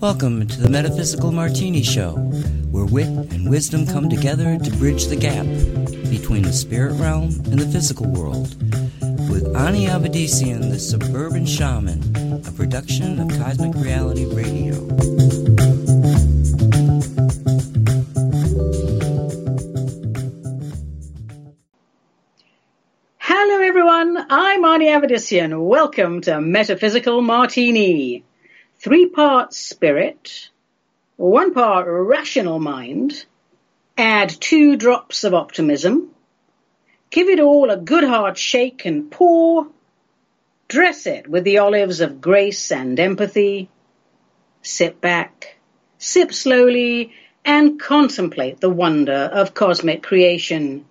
Welcome to the Metaphysical Martini Show, where wit and wisdom come together to bridge the gap between the spirit realm and the physical world. With Ani Avedissian, the Suburban Shaman, a production of Cosmic Reality Radio. I'm Welcome to Metaphysical Martini. Three parts spirit, one part rational mind, add two drops of optimism, give it all a good hard shake and pour, dress it with the olives of grace and empathy, sit back, sip slowly, and contemplate the wonder of cosmic creation.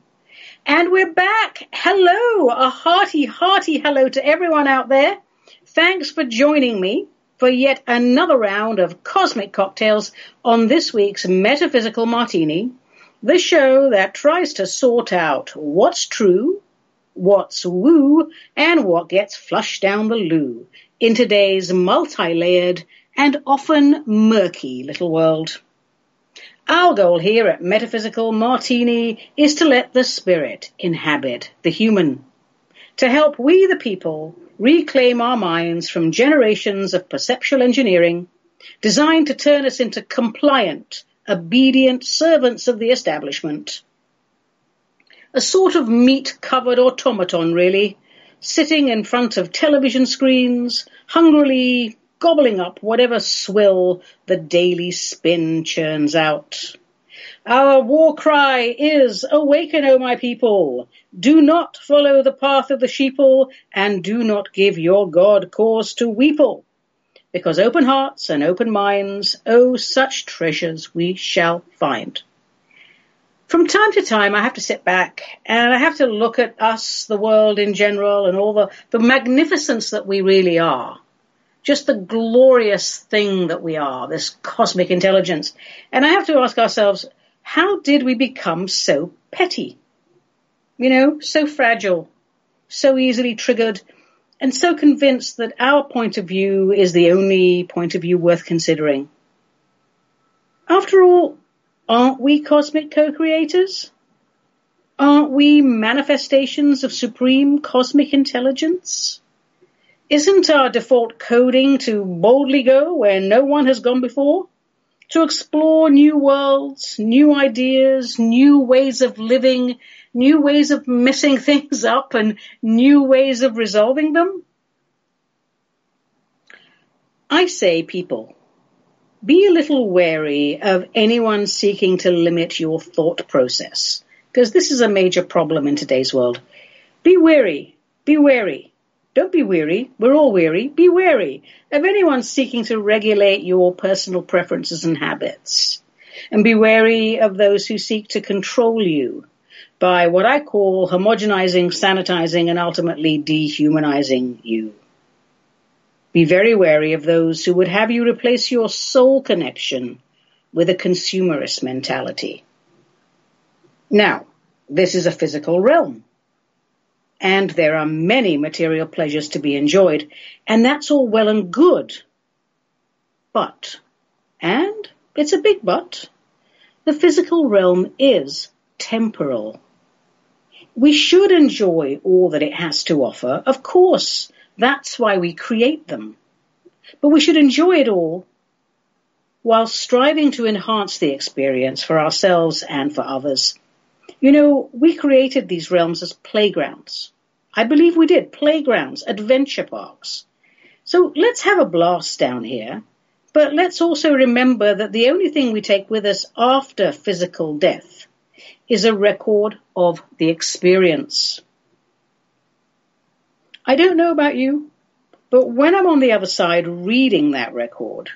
And we're back. Hello, a hearty, hearty hello to everyone out there. Thanks for joining me for yet another round of cosmic cocktails on this week's Metaphysical Martini, the show that tries to sort out what's true, what's woo, and what gets flushed down the loo in today's multi-layered and often murky little world. Our goal here at Metaphysical Martini is to let the spirit inhabit the human, to help we the people reclaim our minds from generations of perceptual engineering designed to turn us into compliant, obedient servants of the establishment. A sort of meat-covered automaton, really, sitting in front of television screens, hungrily gobbling up whatever swill the daily spin churns out. Our war cry is, Awaken, O my people! Do not follow the path of the sheeple, and do not give your God cause to weeple. Because open hearts and open minds, oh, such treasures we shall find. From time to time, I have to sit back and I have to look at us, the world in general, and all the, the magnificence that we really are just the glorious thing that we are, this cosmic intelligence. And I have to ask ourselves, how did we become so petty? You know, so fragile, so easily triggered, and so convinced that our point of view is the only point of view worth considering. After all, aren't we cosmic co-creators? Aren't we manifestations of supreme cosmic intelligence? Isn't our default coding to boldly go where no one has gone before? To explore new worlds, new ideas, new ways of living, new ways of messing things up and new ways of resolving them? I say people, be a little wary of anyone seeking to limit your thought process, because this is a major problem in today's world. Be wary, be wary. Don't be weary. We're all weary. Be wary of anyone seeking to regulate your personal preferences and habits. And be wary of those who seek to control you by what I call homogenizing, sanitizing, and ultimately dehumanizing you. Be very wary of those who would have you replace your soul connection with a consumerist mentality. Now, this is a physical realm and there are many material pleasures to be enjoyed, and that's all well and good. But, and it's a big but, the physical realm is temporal. We should enjoy all that it has to offer. Of course, that's why we create them. But we should enjoy it all while striving to enhance the experience for ourselves and for others. You know, we created these realms as playgrounds. I believe we did. Playgrounds, adventure parks. So let's have a blast down here. But let's also remember that the only thing we take with us after physical death is a record of the experience. I don't know about you, but when I'm on the other side reading that record,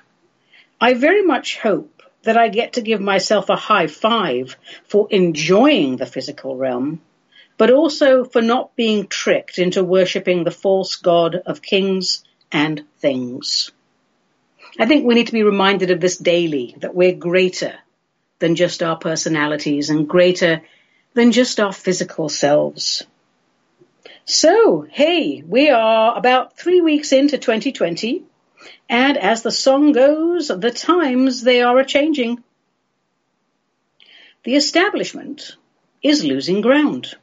I very much hope that I get to give myself a high five for enjoying the physical realm, but also for not being tricked into worshipping the false god of kings and things. I think we need to be reminded of this daily, that we're greater than just our personalities and greater than just our physical selves. So, hey, we are about three weeks into 2020, and as the song goes, the times they are a changing. The establishment is losing ground.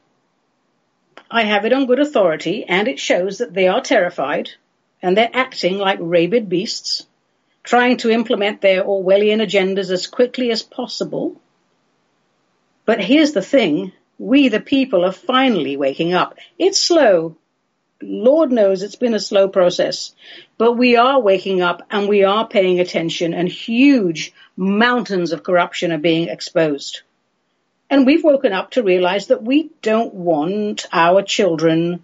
I have it on good authority, and it shows that they are terrified, and they're acting like rabid beasts, trying to implement their Orwellian agendas as quickly as possible. But here's the thing we, the people, are finally waking up. It's slow. Lord knows it's been a slow process, but we are waking up and we are paying attention and huge mountains of corruption are being exposed. And we've woken up to realize that we don't want our children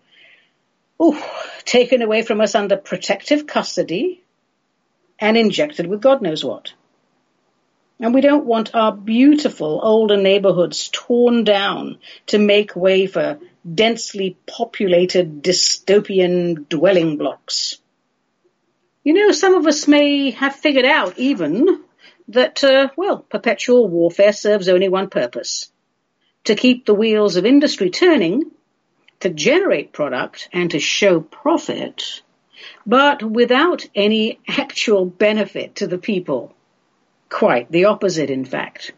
ooh, taken away from us under protective custody and injected with God knows what. And we don't want our beautiful older neighborhoods torn down to make way for densely populated dystopian dwelling blocks. You know, some of us may have figured out even that, uh, well, perpetual warfare serves only one purpose. To keep the wheels of industry turning, to generate product and to show profit, but without any actual benefit to the people. Quite the opposite, in fact.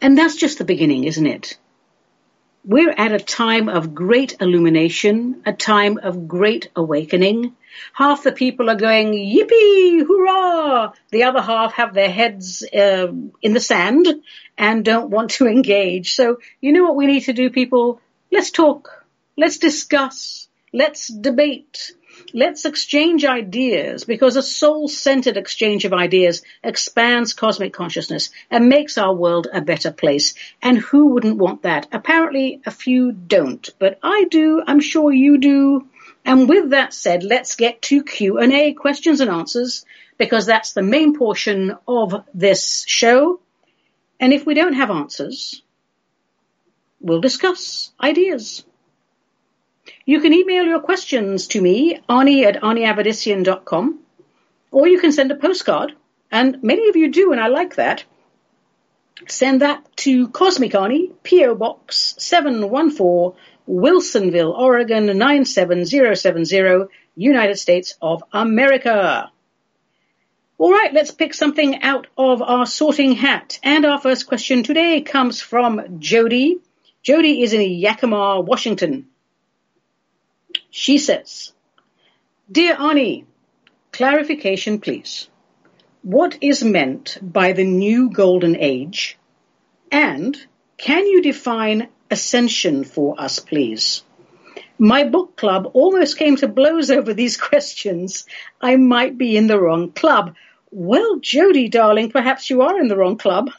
And that's just the beginning, isn't it? We're at a time of great illumination, a time of great awakening. Half the people are going, yippee, hurrah! The other half have their heads uh, in the sand and don't want to engage. So, you know what we need to do, people? Let's talk. Let's discuss. Let's debate. Let's exchange ideas because a soul-centered exchange of ideas expands cosmic consciousness and makes our world a better place. And who wouldn't want that? Apparently a few don't, but I do. I'm sure you do. And with that said, let's get to Q&A, questions and answers, because that's the main portion of this show. And if we don't have answers, we'll discuss ideas. You can email your questions to me, Ani at aniavedissian.com, or you can send a postcard, and many of you do, and I like that. Send that to Cosmic Ani, P.O. Box 714, Wilsonville, Oregon 97070, United States of America. All right, let's pick something out of our sorting hat. And our first question today comes from Jody. Jody is in Yakima, Washington. She says, Dear Ani, clarification please. What is meant by the new golden age? And can you define ascension for us, please? My book club almost came to blows over these questions. I might be in the wrong club. Well, Jody, darling, perhaps you are in the wrong club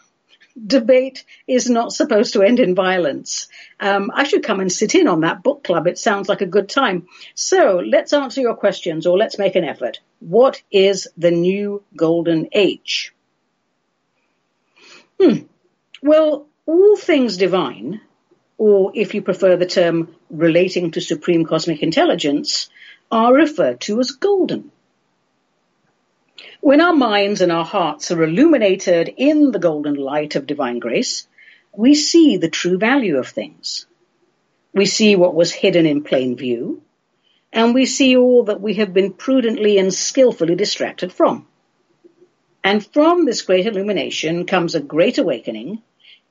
debate is not supposed to end in violence. Um, I should come and sit in on that book club. It sounds like a good time. So let's answer your questions or let's make an effort. What is the new golden age? Hmm. Well, all things divine, or if you prefer the term relating to supreme cosmic intelligence, are referred to as golden. When our minds and our hearts are illuminated in the golden light of divine grace, we see the true value of things. We see what was hidden in plain view, and we see all that we have been prudently and skillfully distracted from. And from this great illumination comes a great awakening,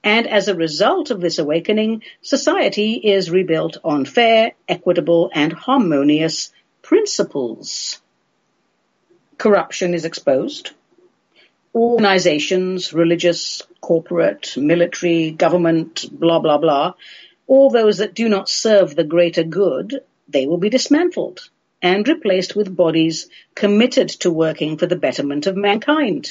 and as a result of this awakening, society is rebuilt on fair, equitable, and harmonious principles corruption is exposed. Organizations, religious, corporate, military, government, blah, blah, blah, all those that do not serve the greater good, they will be dismantled and replaced with bodies committed to working for the betterment of mankind.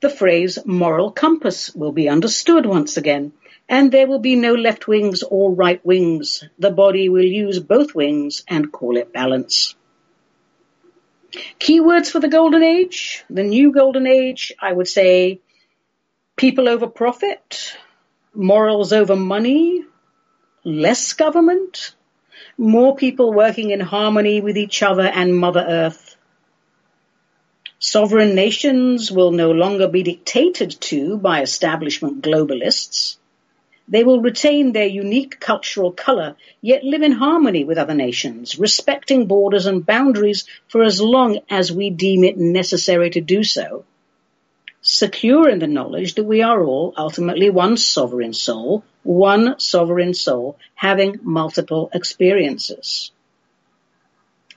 The phrase moral compass will be understood once again, and there will be no left wings or right wings. The body will use both wings and call it balance. Keywords for the golden age, the new golden age, I would say people over profit, morals over money, less government, more people working in harmony with each other and Mother Earth. Sovereign nations will no longer be dictated to by establishment globalists. They will retain their unique cultural color, yet live in harmony with other nations, respecting borders and boundaries for as long as we deem it necessary to do so. Secure in the knowledge that we are all ultimately one sovereign soul, one sovereign soul having multiple experiences.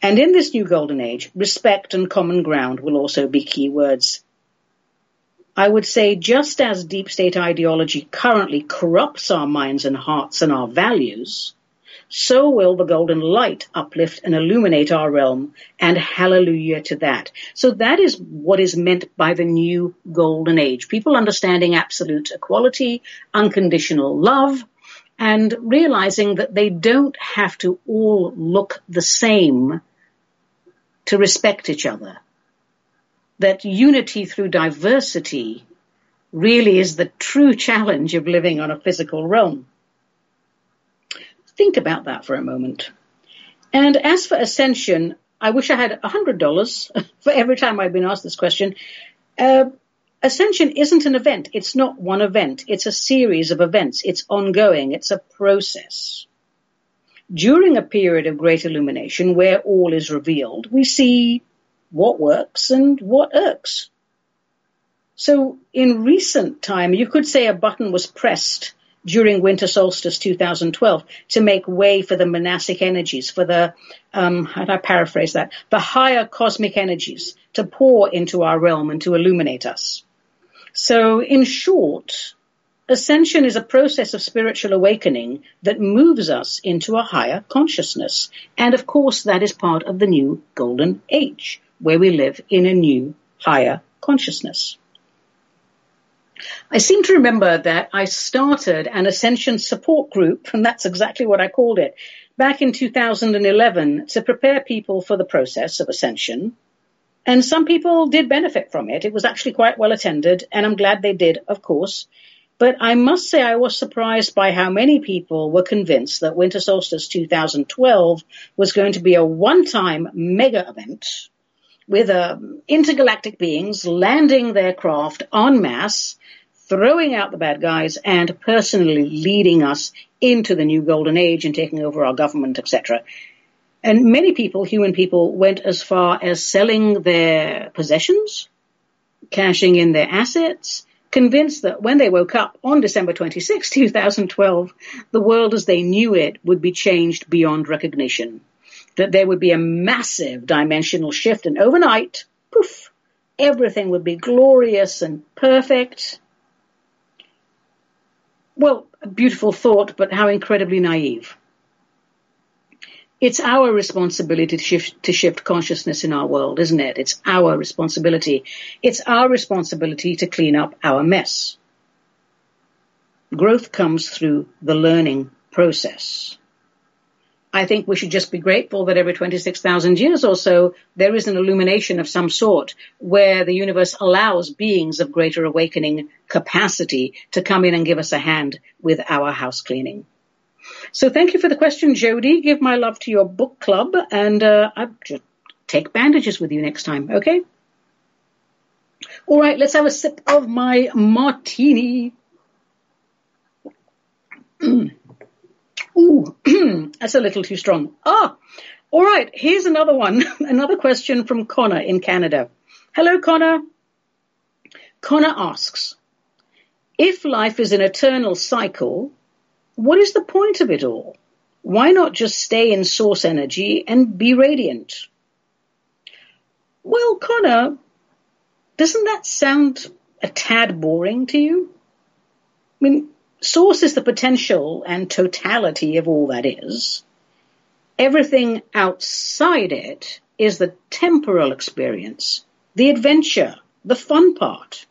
And in this new golden age, respect and common ground will also be key words. I would say just as deep state ideology currently corrupts our minds and hearts and our values, so will the golden light uplift and illuminate our realm and hallelujah to that. So that is what is meant by the new golden age. People understanding absolute equality, unconditional love, and realizing that they don't have to all look the same to respect each other that unity through diversity really is the true challenge of living on a physical realm. Think about that for a moment. And as for ascension, I wish I had a hundred dollars for every time I've been asked this question. Uh, ascension isn't an event. It's not one event. It's a series of events. It's ongoing. It's a process. During a period of great illumination where all is revealed, we see what works and what irks. So in recent time, you could say a button was pressed during winter solstice 2012 to make way for the monastic energies, for the, um, how do I paraphrase that? The higher cosmic energies to pour into our realm and to illuminate us. So in short, ascension is a process of spiritual awakening that moves us into a higher consciousness. And of course, that is part of the new golden age where we live in a new, higher consciousness. I seem to remember that I started an ascension support group, and that's exactly what I called it, back in 2011 to prepare people for the process of ascension. And some people did benefit from it. It was actually quite well attended, and I'm glad they did, of course. But I must say I was surprised by how many people were convinced that Winter Solstice 2012 was going to be a one-time mega event with uh, intergalactic beings landing their craft en masse, throwing out the bad guys, and personally leading us into the new golden age and taking over our government, etc. And many people, human people, went as far as selling their possessions, cashing in their assets, convinced that when they woke up on December 26, 2012, the world as they knew it would be changed beyond recognition that there would be a massive dimensional shift and overnight, poof, everything would be glorious and perfect. Well, a beautiful thought, but how incredibly naive. It's our responsibility to shift, to shift consciousness in our world, isn't it? It's our responsibility. It's our responsibility to clean up our mess. Growth comes through the learning process. I think we should just be grateful that every 26,000 years or so, there is an illumination of some sort where the universe allows beings of greater awakening capacity to come in and give us a hand with our house cleaning. So thank you for the question, Jody. Give my love to your book club and, uh, I just take bandages with you next time. Okay. All right. Let's have a sip of my martini. Ooh, that's a little too strong. Ah, all right. Here's another one. another question from Connor in Canada. Hello, Connor. Connor asks, if life is an eternal cycle, what is the point of it all? Why not just stay in source energy and be radiant? Well, Connor, doesn't that sound a tad boring to you? I mean, source is the potential and totality of all that is. Everything outside it is the temporal experience, the adventure, the fun part.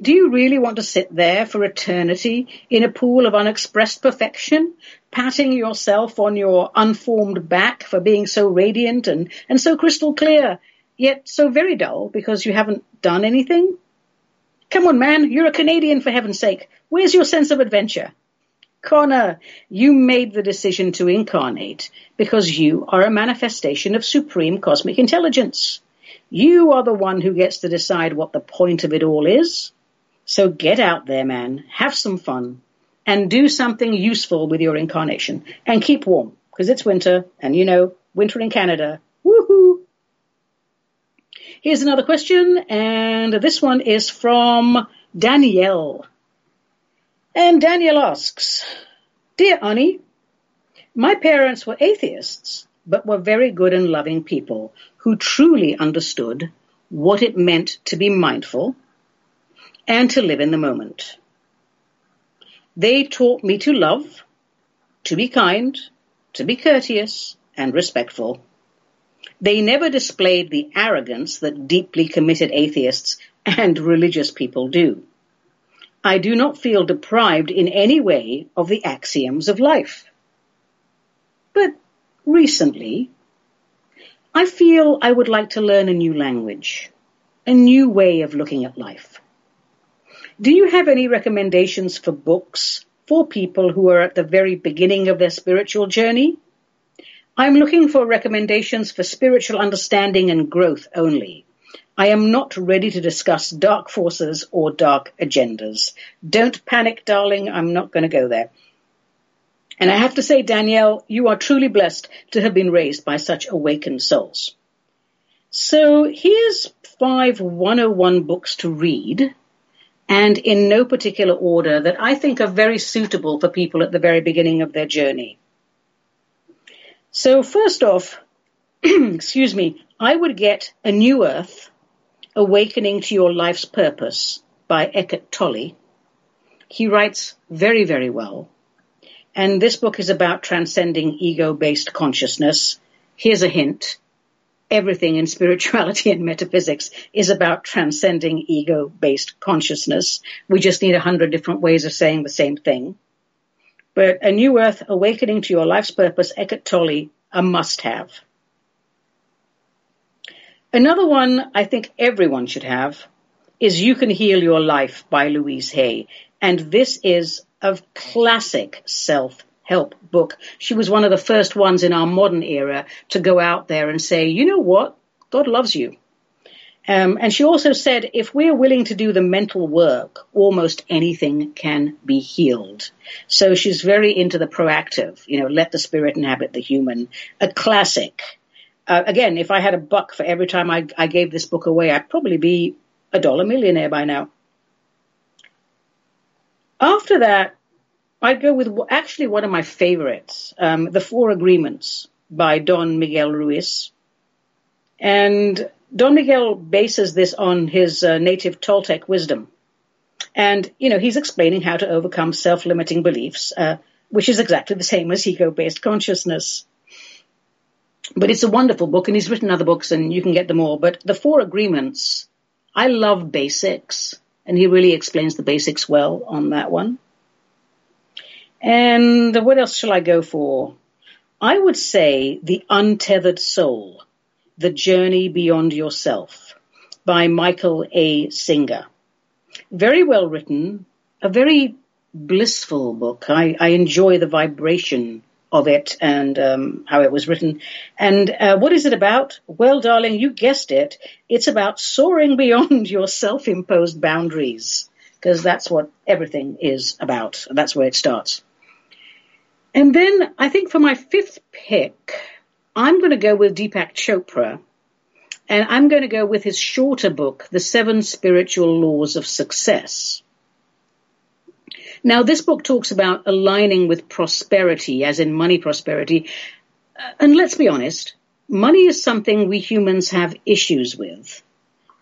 Do you really want to sit there for eternity in a pool of unexpressed perfection, patting yourself on your unformed back for being so radiant and, and so crystal clear, yet so very dull because you haven't done anything? Come on, man, you're a Canadian for heaven's sake. Where's your sense of adventure? Connor, you made the decision to incarnate because you are a manifestation of supreme cosmic intelligence. You are the one who gets to decide what the point of it all is. So get out there, man. Have some fun. and do something useful with your incarnation and keep warm because it's winter and you know, winter in Canada. Woohoo! Here's another question and this one is from Danielle. And Daniel asks, Dear Ani, my parents were atheists, but were very good and loving people who truly understood what it meant to be mindful and to live in the moment. They taught me to love, to be kind, to be courteous and respectful. They never displayed the arrogance that deeply committed atheists and religious people do. I do not feel deprived in any way of the axioms of life. But recently, I feel I would like to learn a new language, a new way of looking at life. Do you have any recommendations for books for people who are at the very beginning of their spiritual journey? I'm looking for recommendations for spiritual understanding and growth only. I am not ready to discuss dark forces or dark agendas. Don't panic, darling. I'm not going to go there. And I have to say, Danielle, you are truly blessed to have been raised by such awakened souls. So here's five 101 books to read and in no particular order that I think are very suitable for people at the very beginning of their journey. So first off, excuse me, I would get A New Earth, Awakening to Your Life's Purpose by Eckhart Tolle. He writes very, very well. And this book is about transcending ego-based consciousness. Here's a hint. Everything in spirituality and metaphysics is about transcending ego-based consciousness. We just need a hundred different ways of saying the same thing. But A New Earth, Awakening to Your Life's Purpose, Eckhart Tolle, a must-have. Another one I think everyone should have is You Can Heal Your Life by Louise Hay. And this is a classic self-help book. She was one of the first ones in our modern era to go out there and say, you know what? God loves you. Um, and she also said, if we're willing to do the mental work, almost anything can be healed. So she's very into the proactive, you know, let the spirit inhabit the human. A classic. Uh, again, if I had a buck for every time I, I gave this book away, I'd probably be a dollar millionaire by now. After that, I'd go with actually one of my favorites, um, The Four Agreements by Don Miguel Ruiz. And Don Miguel bases this on his uh, native Toltec wisdom. And, you know, he's explaining how to overcome self-limiting beliefs, uh, which is exactly the same as ego-based consciousness. But it's a wonderful book, and he's written other books, and you can get them all. But The Four Agreements, I love basics and he really explains the basics well on that one. And what else shall I go for? I would say The Untethered Soul, The Journey Beyond Yourself by Michael A. Singer. Very well written, a very blissful book. I, I enjoy the vibration of it and um, how it was written. And uh, what is it about? Well, darling, you guessed it. It's about soaring beyond your self-imposed boundaries, because that's what everything is about. That's where it starts. And then I think for my fifth pick, I'm going to go with Deepak Chopra. And I'm going to go with his shorter book, The Seven Spiritual Laws of Success. Now, this book talks about aligning with prosperity, as in money prosperity. Uh, and let's be honest, money is something we humans have issues with.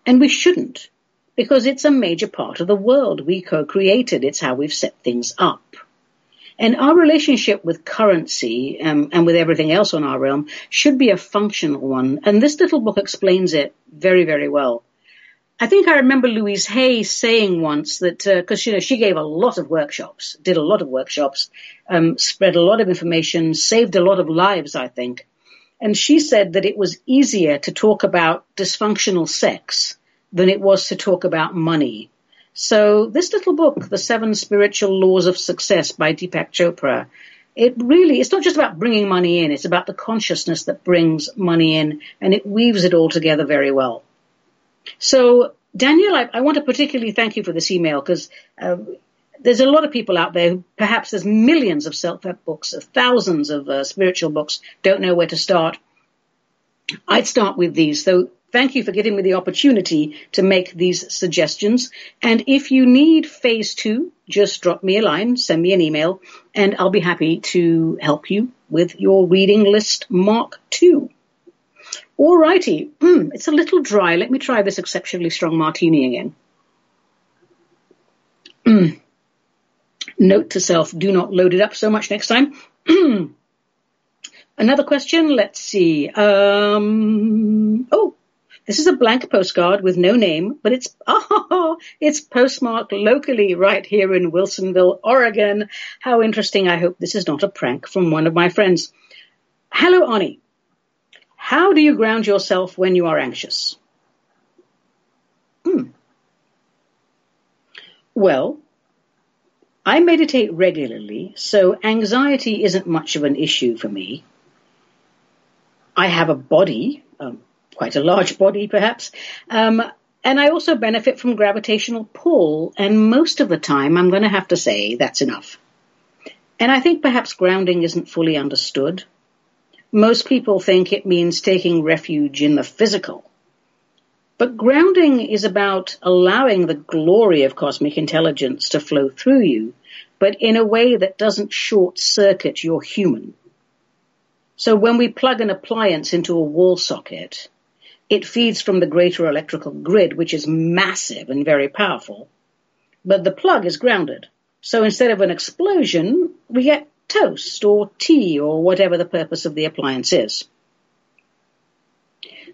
And we shouldn't, because it's a major part of the world we co-created. It's how we've set things up. And our relationship with currency um, and with everything else on our realm should be a functional one. And this little book explains it very, very well. I think I remember Louise Hay saying once that because uh, you know she gave a lot of workshops, did a lot of workshops, um, spread a lot of information, saved a lot of lives, I think. And she said that it was easier to talk about dysfunctional sex than it was to talk about money. So this little book, The Seven Spiritual Laws of Success by Deepak Chopra, it really, it's not just about bringing money in, it's about the consciousness that brings money in and it weaves it all together very well. So Daniel, I, I, want to particularly thank you for this email because uh, there's a lot of people out there who perhaps there's millions of self-help books, thousands of uh, spiritual books, don't know where to start. I'd start with these. So thank you for giving me the opportunity to make these suggestions. And if you need phase two, just drop me a line, send me an email, and I'll be happy to help you with your reading list mark two. Alrighty, mm, it's a little dry. Let me try this exceptionally strong martini again. Mm. Note to self, do not load it up so much next time. Another question, let's see. Um, oh, this is a blank postcard with no name, but it's, oh, it's postmarked locally right here in Wilsonville, Oregon. How interesting. I hope this is not a prank from one of my friends. Hello, Ani. How do you ground yourself when you are anxious? Hmm. Well, I meditate regularly, so anxiety isn't much of an issue for me. I have a body, um, quite a large body perhaps, um, and I also benefit from gravitational pull, and most of the time I'm going to have to say that's enough. And I think perhaps grounding isn't fully understood. Most people think it means taking refuge in the physical. But grounding is about allowing the glory of cosmic intelligence to flow through you, but in a way that doesn't short circuit your human. So when we plug an appliance into a wall socket, it feeds from the greater electrical grid, which is massive and very powerful. But the plug is grounded. So instead of an explosion, we get toast or tea or whatever the purpose of the appliance is.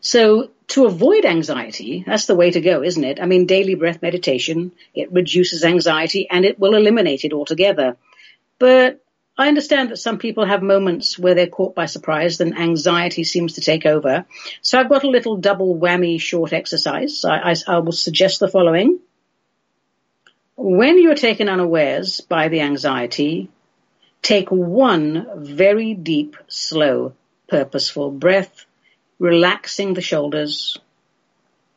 So to avoid anxiety, that's the way to go, isn't it? I mean, daily breath meditation, it reduces anxiety and it will eliminate it altogether. But I understand that some people have moments where they're caught by surprise and anxiety seems to take over. So I've got a little double whammy short exercise. I, I, I will suggest the following. When you're taken unawares by the anxiety, Take one very deep, slow, purposeful breath, relaxing the shoulders,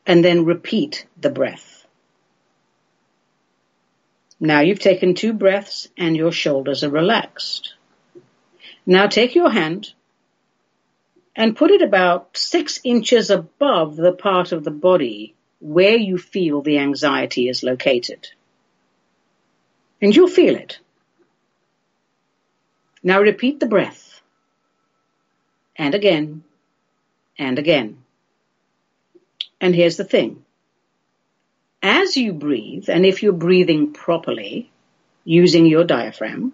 and then repeat the breath. Now you've taken two breaths and your shoulders are relaxed. Now take your hand and put it about six inches above the part of the body where you feel the anxiety is located. And you'll feel it. Now repeat the breath. And again. And again. And here's the thing. As you breathe, and if you're breathing properly, using your diaphragm,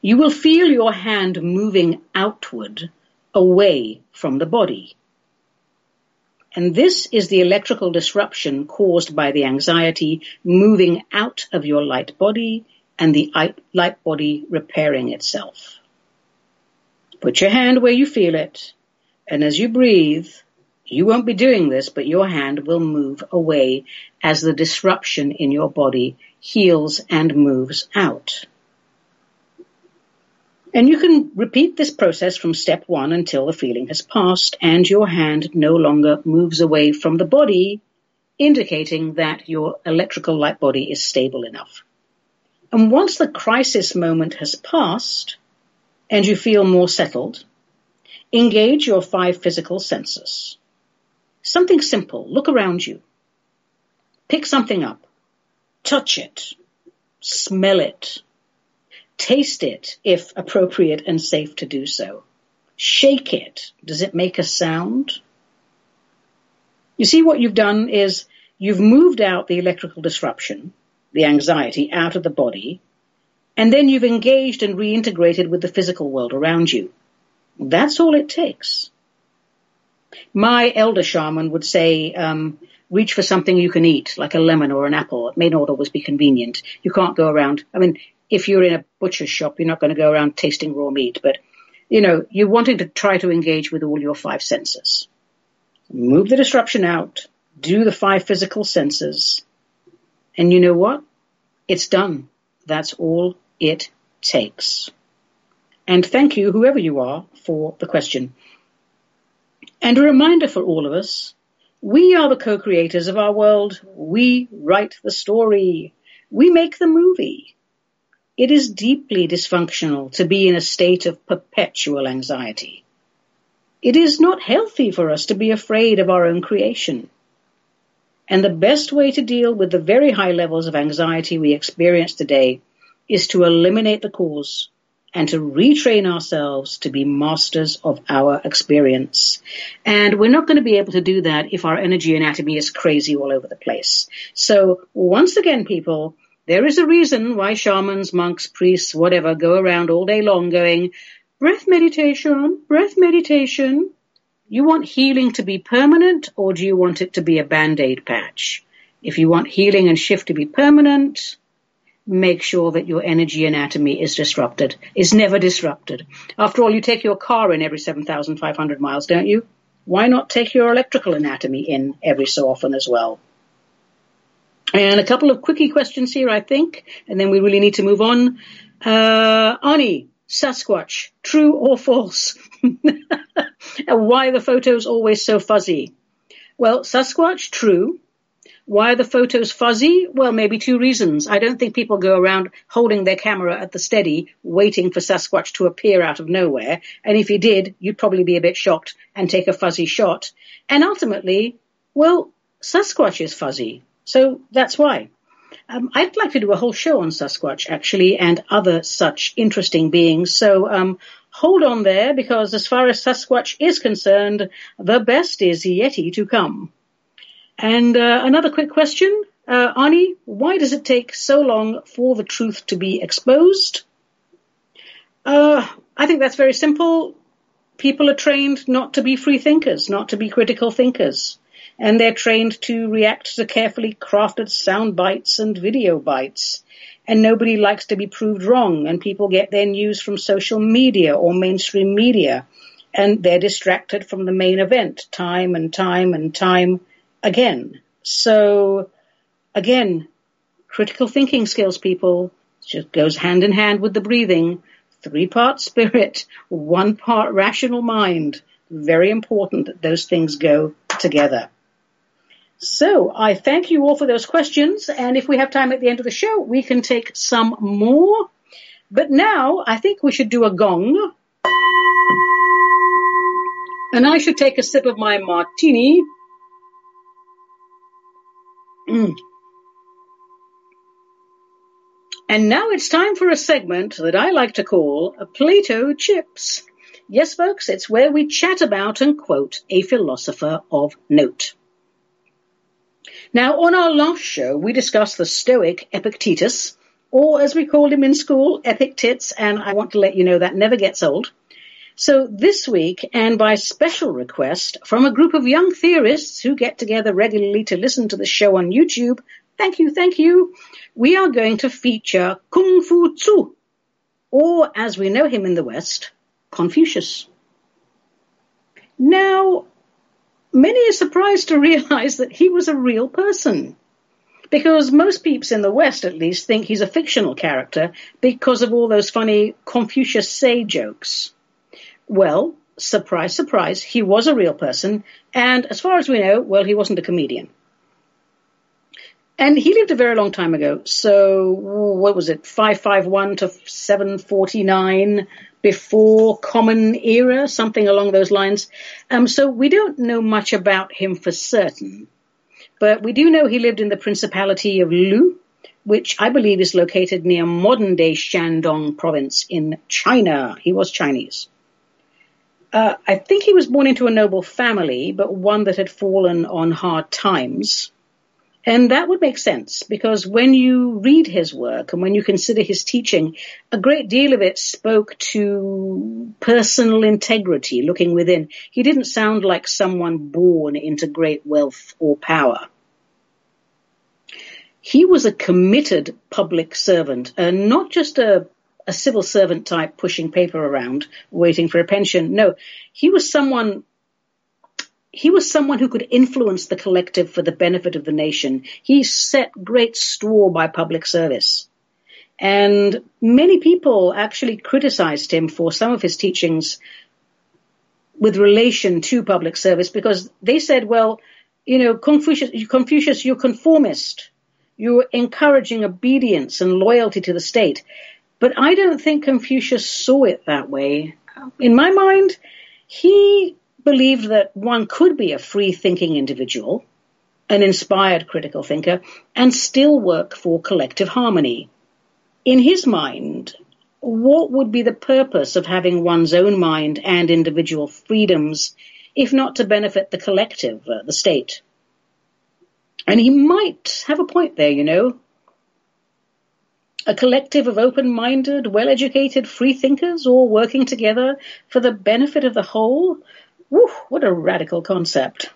you will feel your hand moving outward away from the body. And this is the electrical disruption caused by the anxiety moving out of your light body and the light body repairing itself. Put your hand where you feel it, and as you breathe, you won't be doing this, but your hand will move away as the disruption in your body heals and moves out. And you can repeat this process from step one until the feeling has passed and your hand no longer moves away from the body, indicating that your electrical light body is stable enough. And once the crisis moment has passed and you feel more settled, engage your five physical senses. Something simple. Look around you. Pick something up. Touch it. Smell it. Taste it if appropriate and safe to do so. Shake it. Does it make a sound? You see what you've done is you've moved out the electrical disruption the anxiety out of the body, and then you've engaged and reintegrated with the physical world around you. That's all it takes. My elder shaman would say, um, reach for something you can eat, like a lemon or an apple. It may not always be convenient. You can't go around. I mean, if you're in a butcher's shop, you're not going to go around tasting raw meat, but you know, you're wanting to try to engage with all your five senses. Move the disruption out, do the five physical senses, and you know what? It's done. That's all it takes. And thank you, whoever you are, for the question. And a reminder for all of us, we are the co-creators of our world. We write the story. We make the movie. It is deeply dysfunctional to be in a state of perpetual anxiety. It is not healthy for us to be afraid of our own creation. And the best way to deal with the very high levels of anxiety we experience today is to eliminate the cause and to retrain ourselves to be masters of our experience. And we're not going to be able to do that if our energy anatomy is crazy all over the place. So once again, people, there is a reason why shamans, monks, priests, whatever, go around all day long going, breath meditation, breath meditation. You want healing to be permanent or do you want it to be a band-aid patch? If you want healing and shift to be permanent, make sure that your energy anatomy is disrupted, is never disrupted. After all, you take your car in every 7,500 miles, don't you? Why not take your electrical anatomy in every so often as well? And a couple of quickie questions here, I think, and then we really need to move on. Uh, Ani, Sasquatch, true or false? why are the photos always so fuzzy? Well, Sasquatch, true. Why are the photos fuzzy? Well, maybe two reasons. I don't think people go around holding their camera at the steady, waiting for Sasquatch to appear out of nowhere. And if he did, you'd probably be a bit shocked and take a fuzzy shot. And ultimately, well, Sasquatch is fuzzy. So that's why. Um, I'd like to do a whole show on Sasquatch, actually, and other such interesting beings. So um, hold on there, because as far as Sasquatch is concerned, the best is yet to come. And uh, another quick question, uh, Ani, why does it take so long for the truth to be exposed? Uh, I think that's very simple. People are trained not to be free thinkers, not to be critical thinkers and they're trained to react to carefully crafted sound bites and video bites. And nobody likes to be proved wrong, and people get their news from social media or mainstream media, and they're distracted from the main event time and time and time again. So, again, critical thinking skills, people, just goes hand in hand with the breathing. Three part spirit, one part rational mind. Very important that those things go together. So I thank you all for those questions. And if we have time at the end of the show, we can take some more. But now I think we should do a gong. And I should take a sip of my martini. Mm. And now it's time for a segment that I like to call Plato Chips. Yes, folks, it's where we chat about and quote a philosopher of note. Now, on our last show, we discussed the Stoic Epictetus, or as we called him in school, Epictits, and I want to let you know that never gets old. So this week, and by special request from a group of young theorists who get together regularly to listen to the show on YouTube, thank you, thank you, we are going to feature Kung Fu Tzu, or as we know him in the West, Confucius. Now, many are surprised to realize that he was a real person. Because most peeps in the West, at least, think he's a fictional character because of all those funny Confucius say jokes. Well, surprise, surprise, he was a real person, and as far as we know, well, he wasn't a comedian. And he lived a very long time ago. So, what was it, 551 to 749? Before Common Era, something along those lines. Um, so we don't know much about him for certain, but we do know he lived in the Principality of Lu, which I believe is located near modern day Shandong province in China. He was Chinese. Uh, I think he was born into a noble family, but one that had fallen on hard times. And that would make sense because when you read his work and when you consider his teaching, a great deal of it spoke to personal integrity, looking within. He didn't sound like someone born into great wealth or power. He was a committed public servant, and not just a, a civil servant type pushing paper around, waiting for a pension. No, he was someone he was someone who could influence the collective for the benefit of the nation. He set great store by public service. And many people actually criticized him for some of his teachings with relation to public service because they said, well, you know, Confucius, Confucius you're conformist. You're encouraging obedience and loyalty to the state. But I don't think Confucius saw it that way. Oh. In my mind, he believed that one could be a free thinking individual, an inspired critical thinker, and still work for collective harmony. In his mind, what would be the purpose of having one's own mind and individual freedoms if not to benefit the collective, uh, the state? And he might have a point there, you know. A collective of open-minded, well-educated free thinkers all working together for the benefit of the whole? Woo, what a radical concept.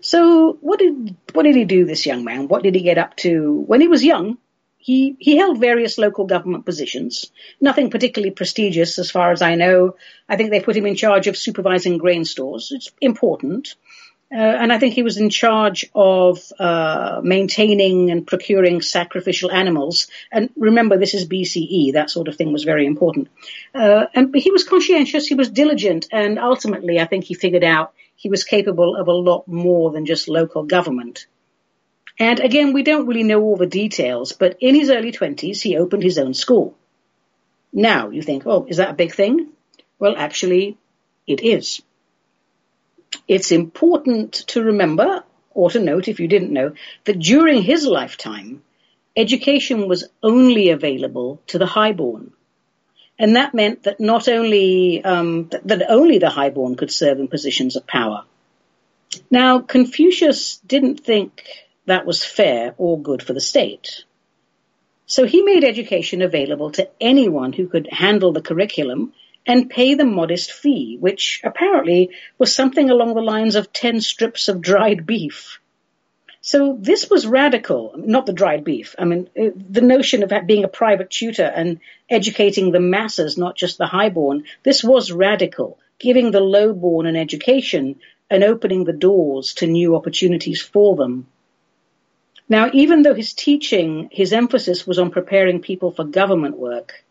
So what did, what did he do, this young man? What did he get up to? When he was young, he, he held various local government positions, nothing particularly prestigious as far as I know. I think they put him in charge of supervising grain stores. It's important. Uh, and I think he was in charge of uh, maintaining and procuring sacrificial animals. And remember, this is BCE. That sort of thing was very important. Uh, and he was conscientious. He was diligent. And ultimately, I think he figured out he was capable of a lot more than just local government. And again, we don't really know all the details, but in his early 20s, he opened his own school. Now, you think, oh, is that a big thing? Well, actually, it is. It's important to remember, or to note if you didn't know, that during his lifetime, education was only available to the highborn. And that meant that not only, um, that, only the highborn could serve in positions of power. Now, Confucius didn't think that was fair or good for the state. So he made education available to anyone who could handle the curriculum and pay the modest fee, which apparently was something along the lines of 10 strips of dried beef. So this was radical, not the dried beef. I mean, uh, the notion of being a private tutor and educating the masses, not just the highborn, this was radical, giving the lowborn an education and opening the doors to new opportunities for them. Now, even though his teaching, his emphasis was on preparing people for government work,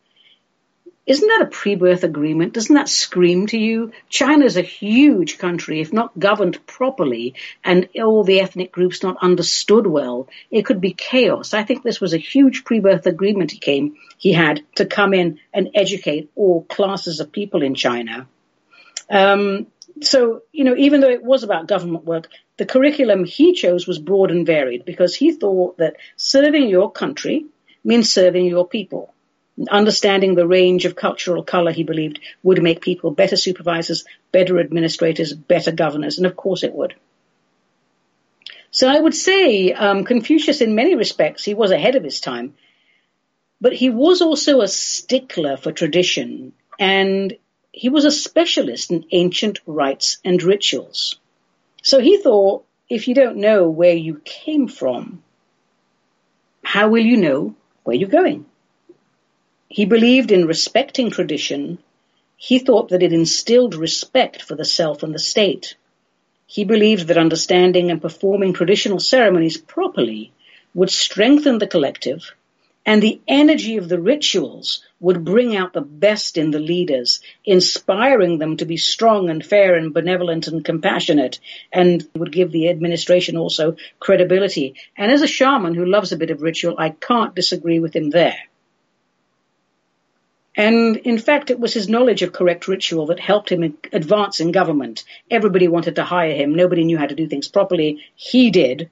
isn't that a pre-birth agreement? Doesn't that scream to you? China is a huge country. If not governed properly and all the ethnic groups not understood well, it could be chaos. I think this was a huge pre-birth agreement he came, he had to come in and educate all classes of people in China. Um, so, you know, even though it was about government work, the curriculum he chose was broad and varied because he thought that serving your country means serving your people. Understanding the range of cultural color, he believed, would make people better supervisors, better administrators, better governors, and of course it would. So I would say um, Confucius, in many respects, he was ahead of his time, but he was also a stickler for tradition, and he was a specialist in ancient rites and rituals. So he thought, if you don't know where you came from, how will you know where you're going? He believed in respecting tradition. He thought that it instilled respect for the self and the state. He believed that understanding and performing traditional ceremonies properly would strengthen the collective and the energy of the rituals would bring out the best in the leaders, inspiring them to be strong and fair and benevolent and compassionate, and would give the administration also credibility. And as a shaman who loves a bit of ritual, I can't disagree with him there. And in fact, it was his knowledge of correct ritual that helped him advance in government. Everybody wanted to hire him. Nobody knew how to do things properly. He did.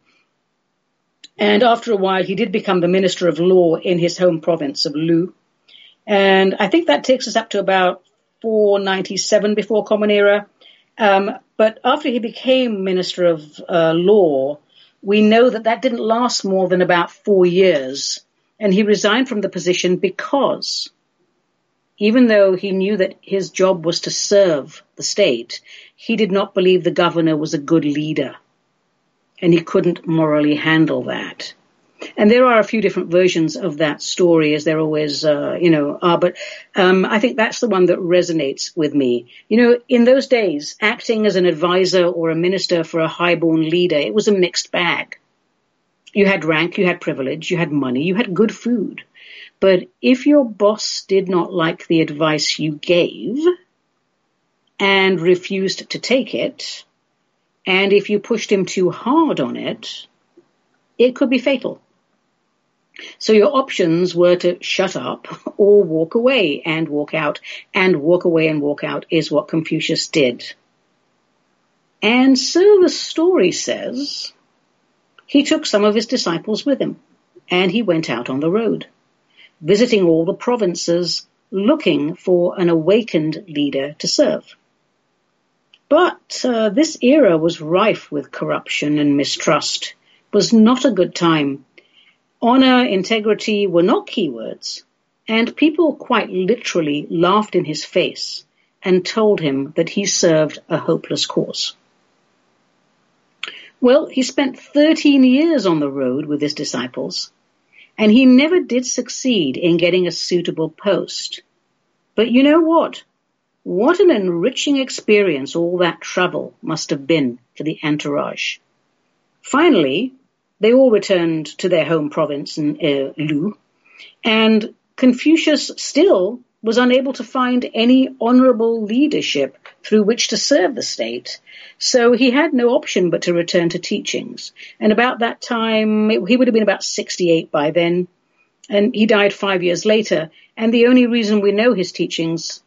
And after a while, he did become the minister of law in his home province of Lu. And I think that takes us up to about 497 before Common Era. Um, but after he became minister of uh, law, we know that that didn't last more than about four years. And he resigned from the position because even though he knew that his job was to serve the state, he did not believe the governor was a good leader and he couldn't morally handle that. And there are a few different versions of that story, as there always, uh, you know, are. But um, I think that's the one that resonates with me. You know, in those days, acting as an advisor or a minister for a highborn leader, it was a mixed bag. You had rank, you had privilege, you had money, you had good food. But if your boss did not like the advice you gave and refused to take it, and if you pushed him too hard on it, it could be fatal. So your options were to shut up or walk away and walk out, and walk away and walk out is what Confucius did. And so the story says he took some of his disciples with him and he went out on the road, visiting all the provinces, looking for an awakened leader to serve. But uh, this era was rife with corruption and mistrust. It was not a good time Honor, integrity were not keywords, and people quite literally laughed in his face and told him that he served a hopeless cause. Well, he spent 13 years on the road with his disciples, and he never did succeed in getting a suitable post. But you know what? What an enriching experience all that travel must have been for the entourage. Finally, they all returned to their home province in uh, Lu, and Confucius still was unable to find any honorable leadership through which to serve the state. So he had no option but to return to teachings. And about that time, he would have been about 68 by then, and he died five years later. And the only reason we know his teachings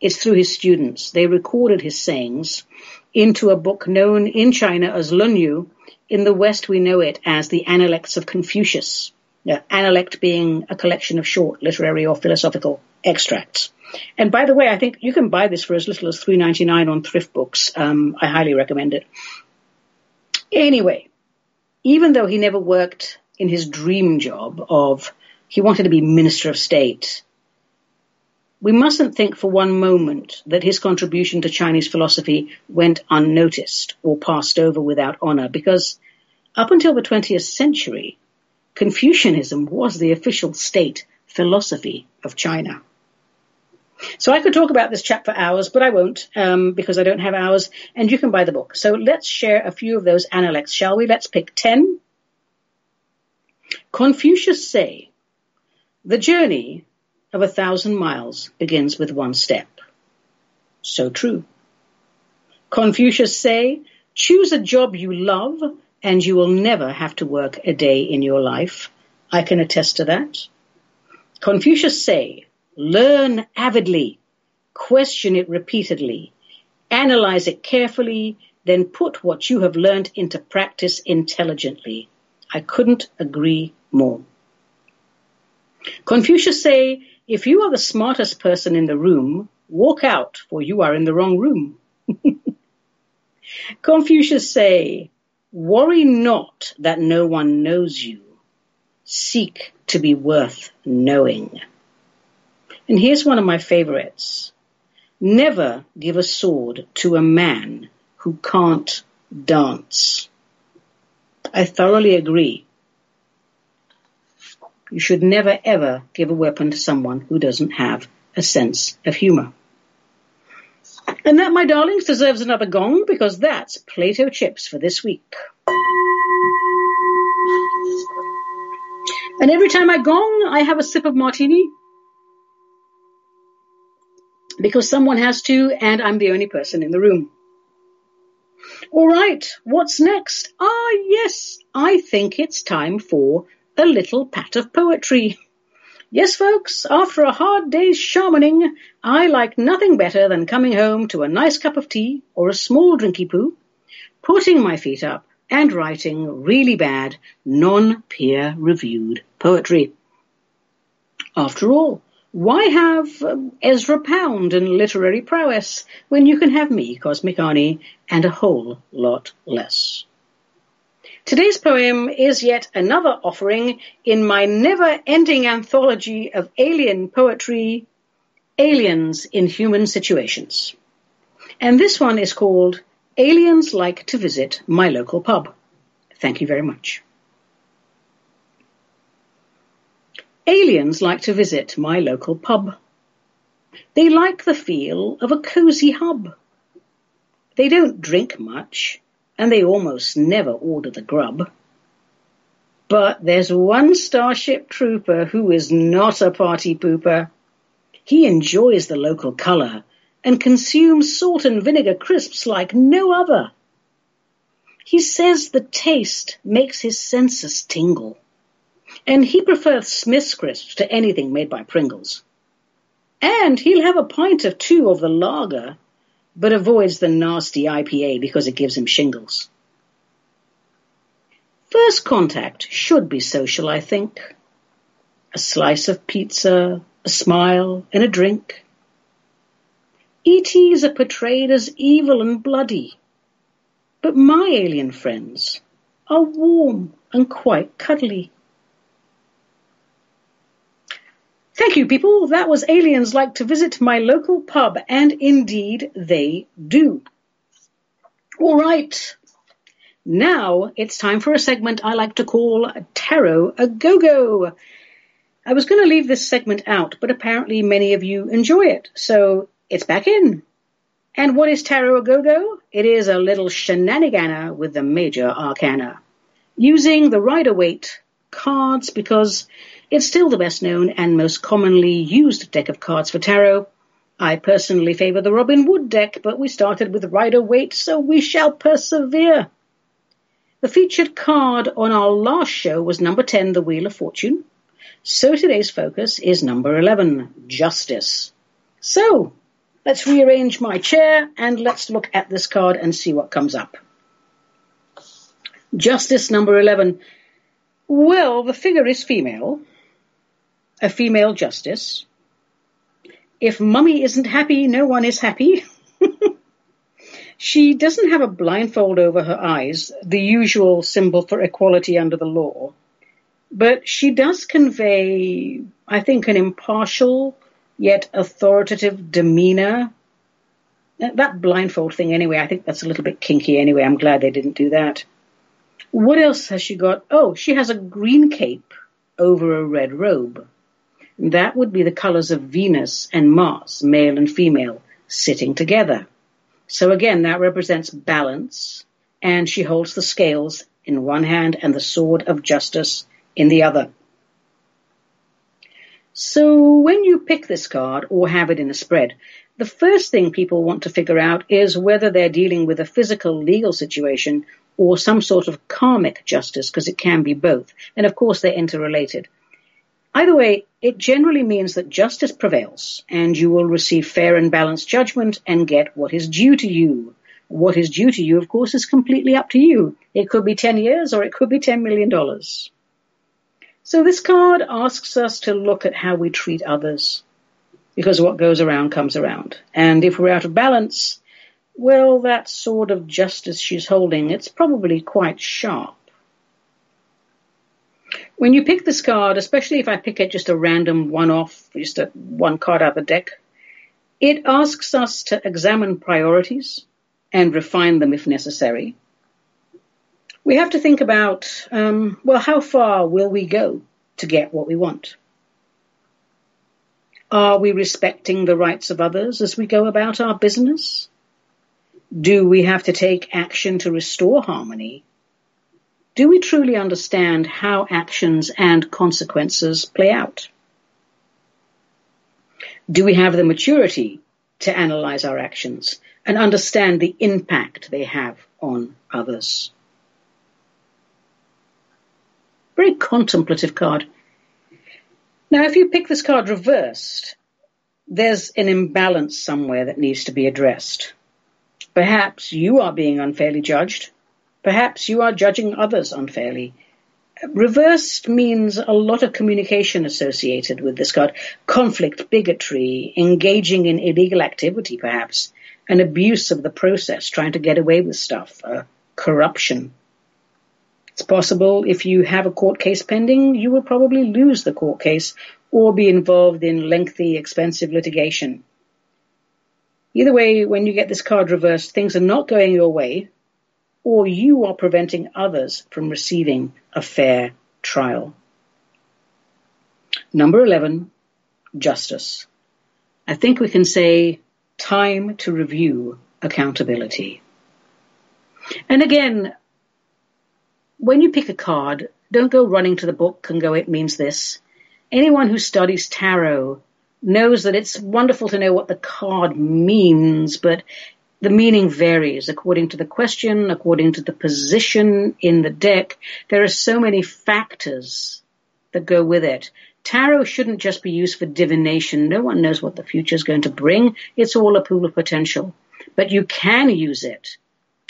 is through his students. They recorded his sayings into a book known in China as Lunyu, in the West, we know it as the Analects of Confucius. Yeah, Analect being a collection of short literary or philosophical extracts. And by the way, I think you can buy this for as little as three ninety nine on thrift books. Um, I highly recommend it. Anyway, even though he never worked in his dream job of he wanted to be minister of state, we mustn't think for one moment that his contribution to Chinese philosophy went unnoticed or passed over without honor, because up until the 20th century, Confucianism was the official state philosophy of China. So I could talk about this chap for hours, but I won't um, because I don't have hours, and you can buy the book. So let's share a few of those analects, shall we? Let's pick 10. Confucius say, the journey of a thousand miles begins with one step. So true. Confucius say, choose a job you love and you will never have to work a day in your life. I can attest to that. Confucius say, learn avidly, question it repeatedly, analyze it carefully, then put what you have learned into practice intelligently. I couldn't agree more. Confucius say, if you are the smartest person in the room, walk out, for you are in the wrong room. Confucius say, worry not that no one knows you. Seek to be worth knowing. And here's one of my favorites. Never give a sword to a man who can't dance. I thoroughly agree. You should never ever give a weapon to someone who doesn't have a sense of humor. And that, my darlings, deserves another gong because that's Plato Chips for this week. And every time I gong, I have a sip of martini because someone has to, and I'm the only person in the room. All right, what's next? Ah, yes, I think it's time for a little pat of poetry. Yes, folks, after a hard day's shamaning, I like nothing better than coming home to a nice cup of tea or a small drinky poo, putting my feet up and writing really bad, non-peer reviewed poetry. After all, why have um, Ezra Pound and literary prowess when you can have me, Cosmic Ani, and a whole lot less? Today's poem is yet another offering in my never-ending anthology of alien poetry, Aliens in Human Situations. And this one is called Aliens Like to Visit My Local Pub. Thank you very much. Aliens like to visit my local pub. They like the feel of a cozy hub. They don't drink much, and they almost never order the grub. But there's one Starship Trooper who is not a party pooper. He enjoys the local colour and consumes salt and vinegar crisps like no other. He says the taste makes his senses tingle. And he prefers Smith's crisps to anything made by Pringles. And he'll have a pint or two of the lager, but avoids the nasty IPA because it gives him shingles. First contact should be social, I think. A slice of pizza, a smile, and a drink. ETs are portrayed as evil and bloody, but my alien friends are warm and quite cuddly. Thank you, people. That was Aliens Like to Visit My Local Pub, and indeed they do. All right. Now it's time for a segment I like to call Tarot a Go-Go. I was going to leave this segment out, but apparently many of you enjoy it, so it's back in. And what is Tarot a Go-Go? It is a little shenanigana with the major arcana. Using the Rider-Waite cards because it's still the best known and most commonly used deck of cards for tarot. I personally favor the Robin Wood deck, but we started with Rider-Waite, so we shall persevere. The featured card on our last show was number 10, the Wheel of Fortune. So today's focus is number 11, Justice. So, let's rearrange my chair and let's look at this card and see what comes up. Justice number 11. Well, the figure is female, a female justice. If mummy isn't happy, no one is happy. she doesn't have a blindfold over her eyes, the usual symbol for equality under the law, but she does convey, I think, an impartial yet authoritative demeanor. That blindfold thing, anyway, I think that's a little bit kinky anyway. I'm glad they didn't do that. What else has she got? Oh, she has a green cape over a red robe. That would be the colors of Venus and Mars, male and female, sitting together. So again, that represents balance, and she holds the scales in one hand and the sword of justice in the other. So when you pick this card or have it in a spread, the first thing people want to figure out is whether they're dealing with a physical legal situation or some sort of karmic justice, because it can be both. And of course, they're interrelated. Either way, it generally means that justice prevails and you will receive fair and balanced judgment and get what is due to you. What is due to you, of course, is completely up to you. It could be 10 years or it could be $10 million. So this card asks us to look at how we treat others because what goes around comes around. And if we're out of balance, well, that sword of justice she's holding, it's probably quite sharp. When you pick this card, especially if I pick it just a random one-off, just a one card out of the deck, it asks us to examine priorities and refine them if necessary. We have to think about, um, well, how far will we go to get what we want? Are we respecting the rights of others as we go about our business? Do we have to take action to restore harmony do we truly understand how actions and consequences play out? Do we have the maturity to analyze our actions and understand the impact they have on others? Very contemplative card. Now, if you pick this card reversed, there's an imbalance somewhere that needs to be addressed. Perhaps you are being unfairly judged Perhaps you are judging others unfairly. Reversed means a lot of communication associated with this card. Conflict, bigotry, engaging in illegal activity perhaps, an abuse of the process, trying to get away with stuff, uh, corruption. It's possible if you have a court case pending, you will probably lose the court case or be involved in lengthy, expensive litigation. Either way, when you get this card reversed, things are not going your way, or you are preventing others from receiving a fair trial. Number 11, justice. I think we can say time to review accountability. And again, when you pick a card, don't go running to the book and go, it means this. Anyone who studies tarot knows that it's wonderful to know what the card means, but the meaning varies according to the question, according to the position in the deck. There are so many factors that go with it. Tarot shouldn't just be used for divination. No one knows what the future is going to bring. It's all a pool of potential. But you can use it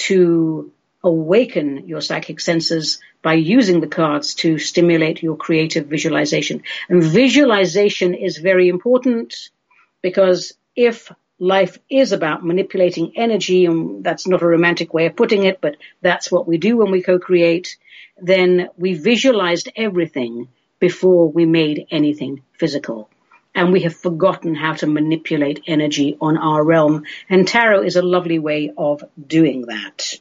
to awaken your psychic senses by using the cards to stimulate your creative visualization. And visualization is very important because if life is about manipulating energy, and that's not a romantic way of putting it, but that's what we do when we co-create, then we visualized everything before we made anything physical. And we have forgotten how to manipulate energy on our realm. And tarot is a lovely way of doing that.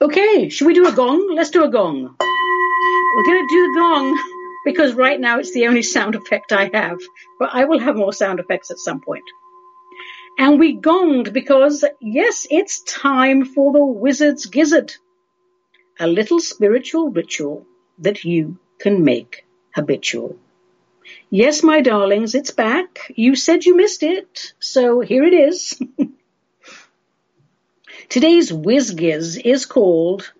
Okay, should we do a gong? Let's do a gong. We're going to do the gong because right now it's the only sound effect I have, but I will have more sound effects at some point. And we gonged because, yes, it's time for the wizard's gizzard, a little spiritual ritual that you can make habitual. Yes, my darlings, it's back. You said you missed it, so here it is. Today's whiz-giz is called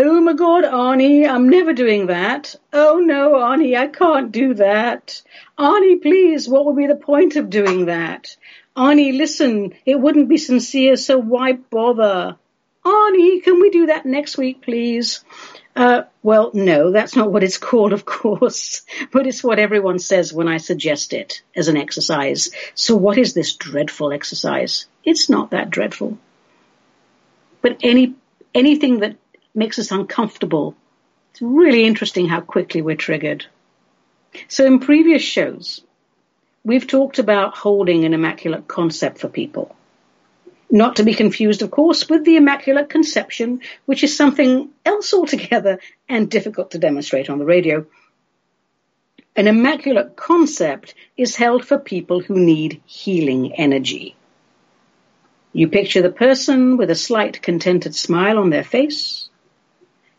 Oh my God, Ani, I'm never doing that. Oh no, Ani, I can't do that. Ani, please, what would be the point of doing that? Ani, listen, it wouldn't be sincere, so why bother? Ani, can we do that next week, please? Uh, well, no, that's not what it's called, of course, but it's what everyone says when I suggest it as an exercise. So what is this dreadful exercise? It's not that dreadful. But any, anything that makes us uncomfortable, it's really interesting how quickly we're triggered. So in previous shows, we've talked about holding an immaculate concept for people. Not to be confused, of course, with the Immaculate Conception, which is something else altogether and difficult to demonstrate on the radio. An immaculate concept is held for people who need healing energy. You picture the person with a slight contented smile on their face,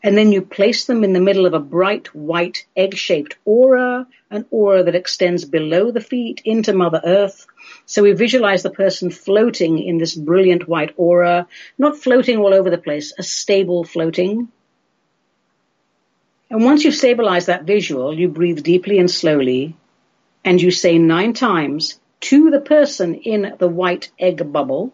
and then you place them in the middle of a bright white egg-shaped aura, an aura that extends below the feet into Mother Earth. So we visualize the person floating in this brilliant white aura, not floating all over the place, a stable floating. And once you've stabilized that visual, you breathe deeply and slowly, and you say nine times to the person in the white egg bubble,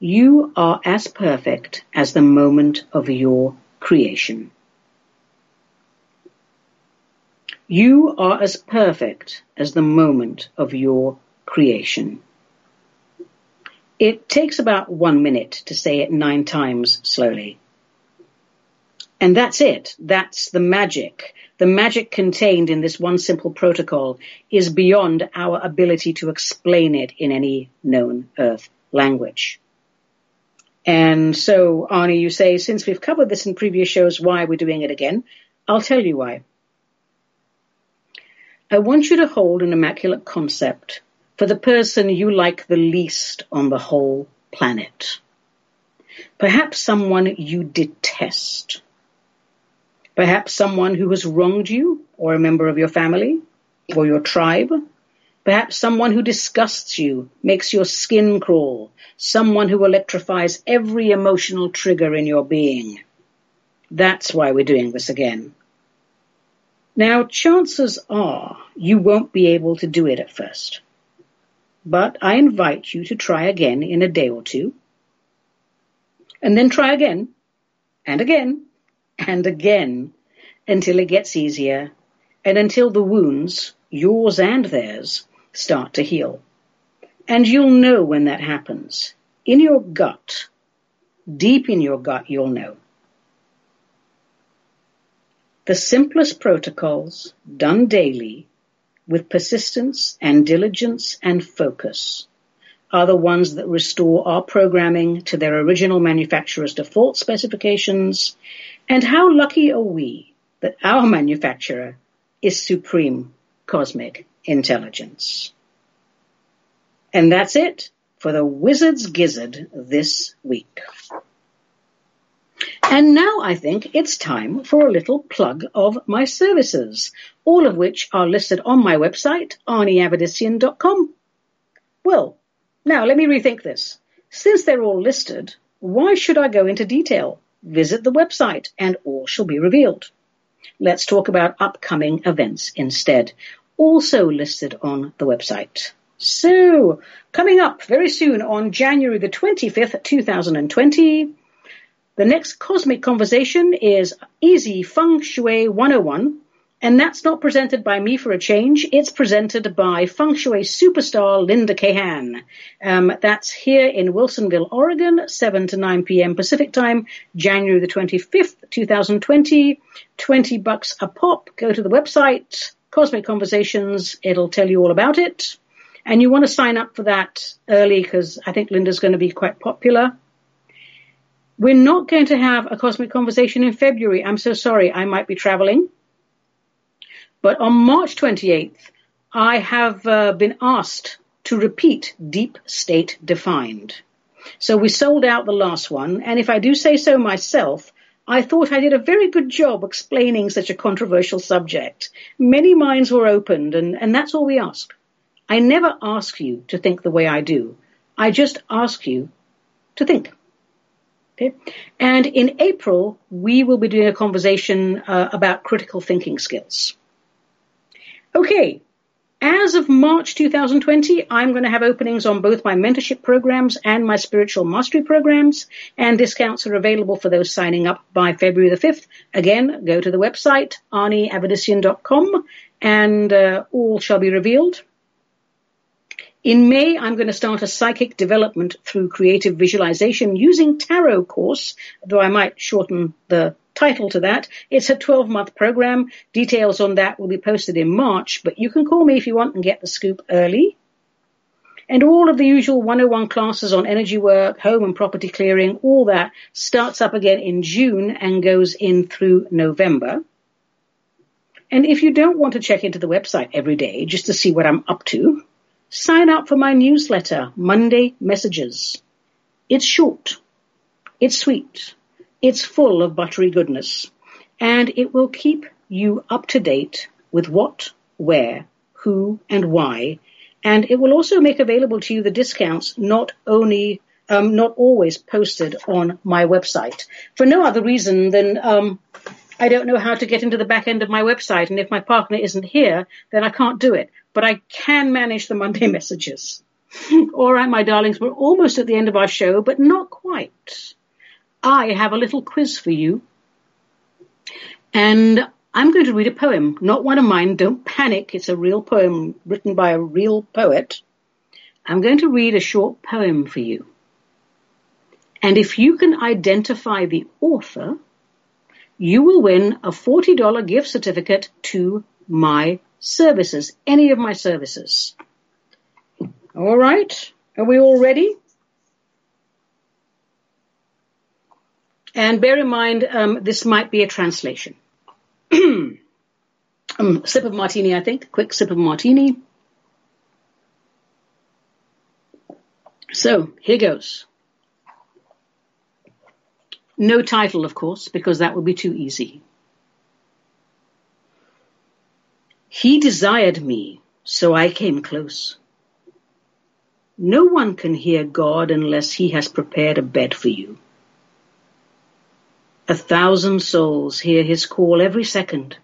you are as perfect as the moment of your creation. You are as perfect as the moment of your creation. It takes about one minute to say it nine times slowly. And that's it. That's the magic. The magic contained in this one simple protocol is beyond our ability to explain it in any known earth language. And so, Ani, you say, since we've covered this in previous shows, why we're doing it again? I'll tell you why. I want you to hold an immaculate concept for the person you like the least on the whole planet. Perhaps someone you detest. Perhaps someone who has wronged you or a member of your family or your tribe Perhaps someone who disgusts you, makes your skin crawl, someone who electrifies every emotional trigger in your being. That's why we're doing this again. Now, chances are you won't be able to do it at first. But I invite you to try again in a day or two. And then try again, and again, and again, until it gets easier, and until the wounds, yours and theirs, start to heal. And you'll know when that happens. In your gut, deep in your gut, you'll know. The simplest protocols done daily with persistence and diligence and focus are the ones that restore our programming to their original manufacturer's default specifications. And how lucky are we that our manufacturer is supreme cosmic intelligence. And that's it for the Wizard's Gizzard this week. And now I think it's time for a little plug of my services, all of which are listed on my website, aniavedissian.com. Well, now let me rethink this. Since they're all listed, why should I go into detail? Visit the website and all shall be revealed. Let's talk about upcoming events instead. Also listed on the website. So, coming up very soon on January the 25th, 2020, the next cosmic conversation is Easy Feng Shui 101, and that's not presented by me for a change. It's presented by Feng Shui superstar Linda Kahan. Um, that's here in Wilsonville, Oregon, 7 to 9 p.m. Pacific time, January the 25th, 2020. 20 bucks a pop. Go to the website, Cosmic Conversations. It'll tell you all about it. And you want to sign up for that early because I think Linda's going to be quite popular. We're not going to have a cosmic conversation in February. I'm so sorry. I might be traveling. But on March 28th, I have uh, been asked to repeat Deep State Defined. So we sold out the last one. And if I do say so myself, I thought I did a very good job explaining such a controversial subject. Many minds were opened, and, and that's all we ask. I never ask you to think the way I do. I just ask you to think. Okay. And in April, we will be doing a conversation uh, about critical thinking skills. Okay. As of March 2020, I'm going to have openings on both my mentorship programs and my spiritual mastery programs, and discounts are available for those signing up by February the 5th. Again, go to the website, aniavedissian.com, and uh, all shall be revealed. In May, I'm going to start a psychic development through creative visualization using tarot course, though I might shorten the title to that. It's a 12 month program. Details on that will be posted in March, but you can call me if you want and get the scoop early. And all of the usual 101 classes on energy work, home and property clearing, all that starts up again in June and goes in through November. And if you don't want to check into the website every day just to see what I'm up to, Sign up for my newsletter, Monday Messages. It's short. It's sweet. It's full of buttery goodness. And it will keep you up to date with what, where, who, and why. And it will also make available to you the discounts not only um, not always posted on my website for no other reason than um, I don't know how to get into the back end of my website, and if my partner isn't here, then I can't do it but I can manage the Monday messages. All right, my darlings, we're almost at the end of our show, but not quite. I have a little quiz for you. And I'm going to read a poem, not one of mine. Don't panic. It's a real poem written by a real poet. I'm going to read a short poem for you. And if you can identify the author, you will win a $40 gift certificate to my services, any of my services. All right. Are we all ready? And bear in mind, um, this might be a translation. um, sip of martini, I think. Quick sip of martini. So, here goes. No title, of course, because that would be too easy. He desired me, so I came close. No one can hear God unless he has prepared a bed for you. A thousand souls hear his call every second,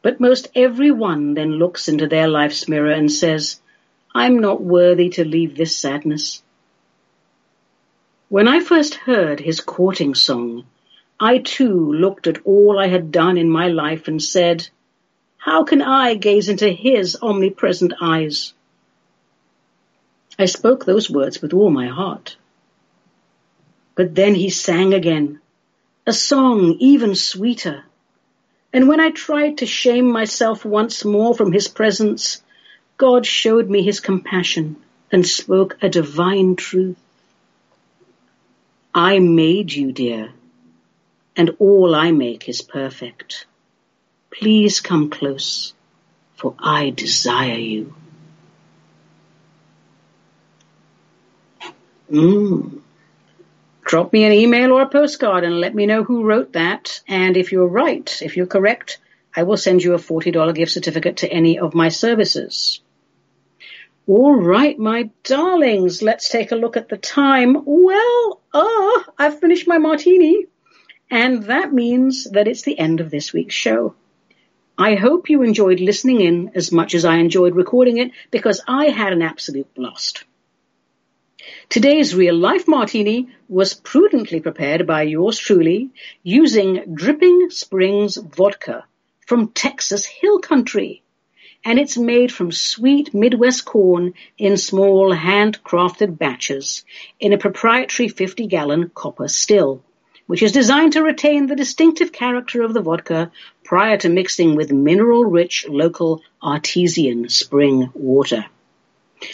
but most every one then looks into their life's mirror and says, I'm not worthy to leave this sadness. When I first heard his courting song, I too looked at all I had done in my life and said, how can I gaze into his omnipresent eyes? I spoke those words with all my heart. But then he sang again, a song even sweeter. And when I tried to shame myself once more from his presence, God showed me his compassion and spoke a divine truth. I made you, dear, and all I make is perfect. Please come close, for I desire you. Mm. Drop me an email or a postcard and let me know who wrote that. And if you're right, if you're correct, I will send you a $40 gift certificate to any of my services. All right, my darlings, let's take a look at the time. Well, ah, I've finished my martini. And that means that it's the end of this week's show. I hope you enjoyed listening in as much as I enjoyed recording it because I had an absolute blast. Today's real life martini was prudently prepared by yours truly using Dripping Springs vodka from Texas Hill Country. And it's made from sweet Midwest corn in small handcrafted batches in a proprietary 50 gallon copper still, which is designed to retain the distinctive character of the vodka prior to mixing with mineral rich local artesian spring water.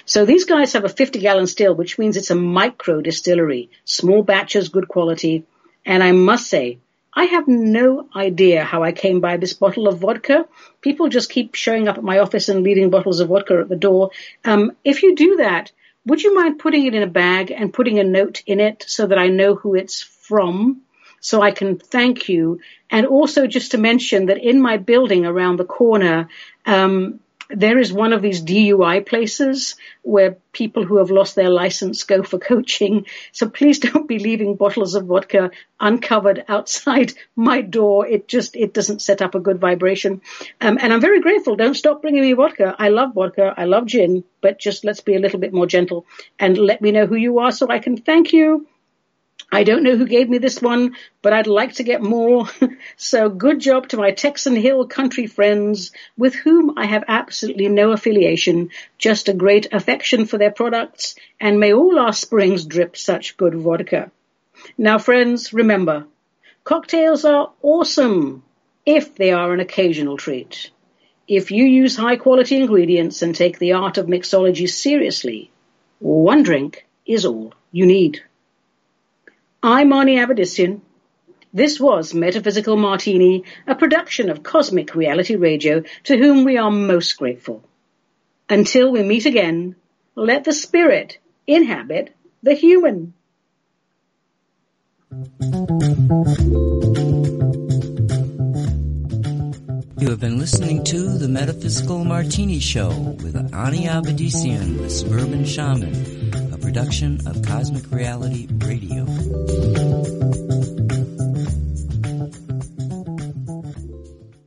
So these guys have a 50 gallon still, which means it's a micro distillery, small batches, good quality. And I must say, I have no idea how I came by this bottle of vodka. People just keep showing up at my office and leaving bottles of vodka at the door. Um, if you do that, would you mind putting it in a bag and putting a note in it so that I know who it's from? So I can thank you. And also just to mention that in my building around the corner, um, there is one of these DUI places where people who have lost their license go for coaching. So please don't be leaving bottles of vodka uncovered outside my door. It just, it doesn't set up a good vibration. Um, and I'm very grateful. Don't stop bringing me vodka. I love vodka. I love gin, but just let's be a little bit more gentle and let me know who you are so I can thank you I don't know who gave me this one, but I'd like to get more. so good job to my Texan Hill country friends with whom I have absolutely no affiliation, just a great affection for their products, and may all our springs drip such good vodka. Now friends, remember, cocktails are awesome if they are an occasional treat. If you use high quality ingredients and take the art of mixology seriously, one drink is all you need. I'm Ani Avedissian. This was Metaphysical Martini, a production of Cosmic Reality Radio, to whom we are most grateful. Until we meet again, let the spirit inhabit the human. You have been listening to the Metaphysical Martini Show with Ani Avedissian, the Suburban Shaman, production of Cosmic Reality Radio.